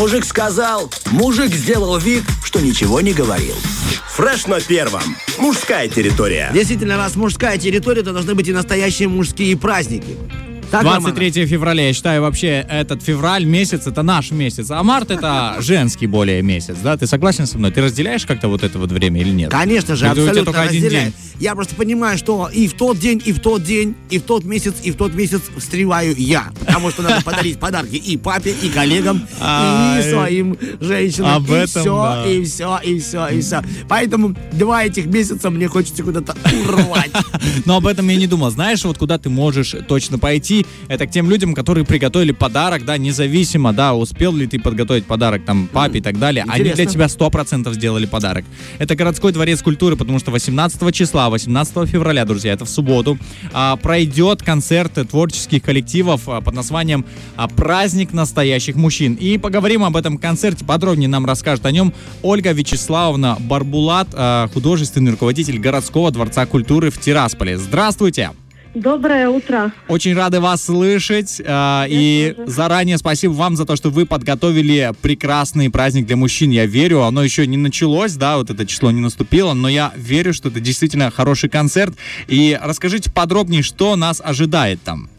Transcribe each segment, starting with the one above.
Мужик сказал, мужик сделал вид, что ничего не говорил. Фреш на первом. Мужская территория. Действительно, раз мужская территория, то должны быть и настоящие мужские праздники. Так, 23 Романа? февраля, я считаю, вообще этот февраль месяц, это наш месяц, а март это женский более месяц, да? Ты согласен со мной? Ты разделяешь как-то вот это вот время или нет? Конечно же, или абсолютно разделяю. Я просто понимаю, что и в тот день, и в тот день, и в тот месяц, и в тот месяц встреваю я. Потому что надо подарить подарки и папе, и коллегам, и своим женщинам. Этом, все, и все, и все, и все. Поэтому два этих месяца мне хочется куда-то урвать. Но об этом я не думал. Знаешь, вот куда ты можешь точно пойти, это к тем людям, которые приготовили подарок, да, независимо, да, успел ли ты подготовить подарок там папе и так далее. Они для тебя 100% сделали подарок. Это городской дворец культуры, потому что 18 числа, 18 февраля, друзья, это в субботу, а, пройдет концерт творческих коллективов а, под названием а, «Праздник настоящих мужчин». И поговорим об этом концерте, подробнее нам расскажет о нем Ольга Вячеславовна Барбулат, художественный руководитель городского дворца культуры в Тирасполе. Здравствуйте! Доброе утро. Очень рады вас слышать. Э, и тоже. заранее спасибо вам за то, что вы подготовили прекрасный праздник для мужчин. Я верю, оно еще не началось, да, вот это число не наступило, но я верю, что это действительно хороший концерт. И расскажите подробнее, что нас ожидает там.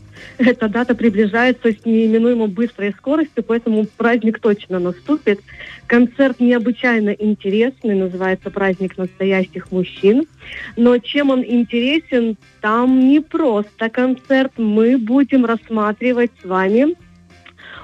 Эта дата приближается с неименуемо быстрой скоростью, поэтому праздник точно наступит. Концерт необычайно интересный, называется «Праздник настоящих мужчин». Но чем он интересен, там не просто концерт. Мы будем рассматривать с вами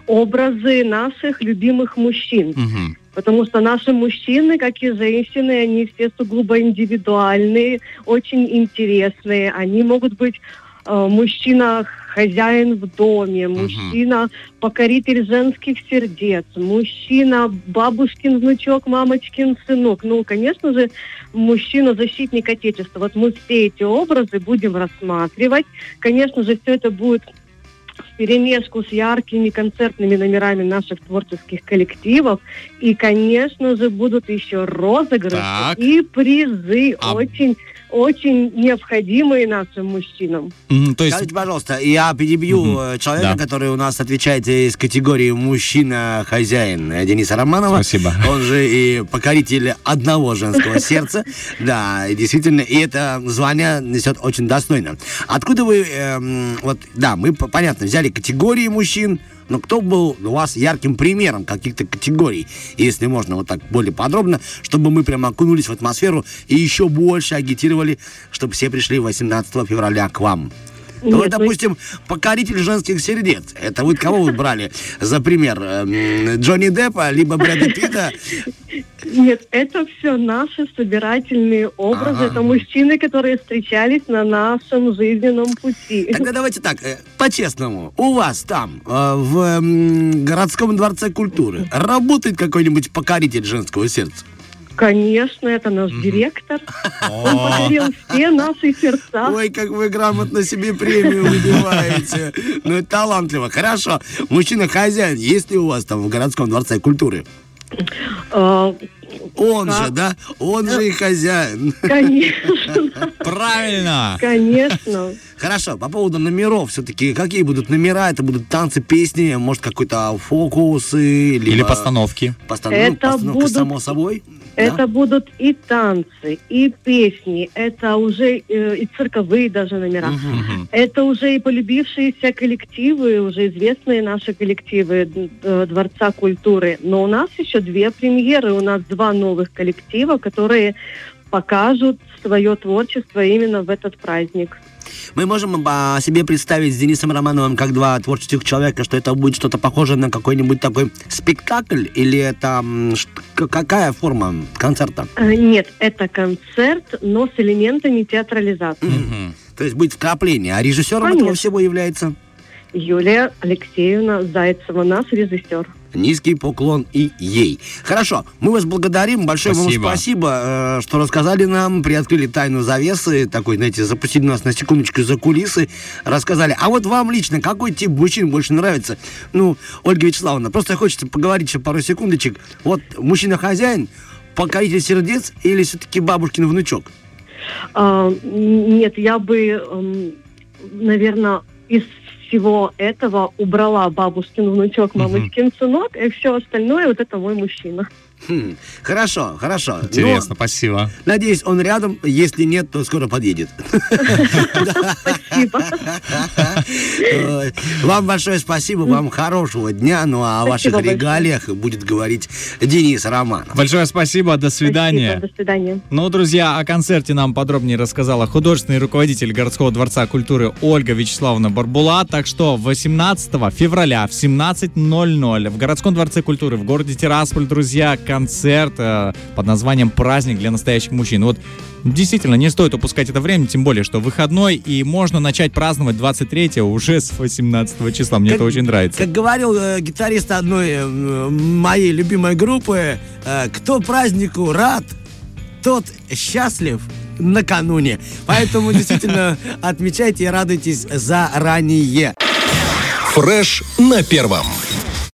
образы наших любимых мужчин. Угу. Потому что наши мужчины, как и женщины, они все сугубо индивидуальные, очень интересные. Они могут быть э, мужчина хозяин в доме, мужчина покоритель женских сердец, мужчина бабушкин внучок, мамочкин сынок. Ну, конечно же, мужчина защитник Отечества. Вот мы все эти образы будем рассматривать. Конечно же, все это будет перемешку с яркими концертными номерами наших творческих коллективов. И, конечно же, будут еще розыгрыши так. и призы. А... Очень очень необходимые нашим мужчинам. Mm, то есть... Скажите, пожалуйста, я перебью mm-hmm. человека, да. который у нас отвечает из категории мужчина-хозяин Дениса Романова. Спасибо. Он же и покоритель одного женского сердца. Да, действительно, и это звание несет очень достойно. Откуда вы, эм, вот, да, мы, понятно, взяли категории мужчин, но кто был у вас ярким примером каких-то категорий, если можно вот так более подробно, чтобы мы прямо окунулись в атмосферу и еще больше агитировали, чтобы все пришли 18 февраля к вам? Нет, ну, допустим, покоритель женских сердец. Это вы кого вы брали за пример? Эм, Джонни Деппа, либо Брэда Питта? Нет, это все наши собирательные образы. Это мужчины, которые встречались на нашем жизненном пути. Тогда давайте так, э, по-честному, у вас там, э, в городском дворце культуры, работает какой-нибудь покоритель женского сердца? Конечно, это наш директор. Он подарил все наши сердца. Ой, как вы грамотно себе премию выбиваете. Ну, это талантливо. Хорошо. Мужчина-хозяин, есть ли у вас там в городском дворце культуры? А, он же, да? Он же и хозяин. Конечно. Правильно. Конечно. Хорошо, по поводу номеров все-таки, какие будут номера? Это будут танцы, песни, может, какой-то фокусы? Или постановки? Постановки, Это постановка, будут... само собой? Это да? будут и танцы, и песни, это уже э, и цирковые даже номера. Угу. Это уже и полюбившиеся коллективы, уже известные наши коллективы э, Дворца культуры. Но у нас еще две премьеры, у нас два новых коллектива, которые покажут свое творчество именно в этот праздник. Мы можем а, себе представить с Денисом Романовым как два творческих человека, что это будет что-то похожее на какой-нибудь такой спектакль, или это какая форма концерта? Э, нет, это концерт, но с элементами театрализации. Mm-hmm. То есть будет вкрапление, а режиссером Конечно. этого всего является? Юлия Алексеевна Зайцева, наш режиссер. Низкий поклон и ей. Хорошо, мы вас благодарим. Большое спасибо. вам спасибо, э, что рассказали нам, приоткрыли тайну завесы, такой, знаете, запустили нас на секундочку за кулисы, рассказали. А вот вам лично какой тип мужчин больше нравится? Ну, Ольга Вячеславовна, просто хочется поговорить еще пару секундочек. Вот мужчина-хозяин, покоритель сердец или все-таки бабушкин внучок? А, нет, я бы, эм, наверное, из всего этого убрала бабушкин внучок, мамочкин сынок, и все остальное вот это мой мужчина. Хм, хорошо, хорошо. Интересно, Но, спасибо. надеюсь, он рядом. Если нет, то скоро подъедет. Спасибо. Вам большое спасибо, вам хорошего дня. Ну а о ваших регалиях будет говорить Денис Романов. Большое спасибо, до свидания. До свидания. Ну, друзья, о концерте нам подробнее рассказала художественный руководитель городского дворца культуры Ольга Вячеславовна Барбула. Так что 18 февраля в 17.00 в городском дворце культуры в городе Тирасполь, друзья, концерт э, под названием «Праздник для настоящих мужчин». Вот Действительно, не стоит упускать это время, тем более, что выходной, и можно начать праздновать 23 уже с 18 числа. Мне Как- это очень нравится. Как говорил э, гитарист одной э, моей любимой группы, э, кто празднику рад, тот счастлив накануне. Поэтому действительно отмечайте и радуйтесь заранее. Фреш на первом.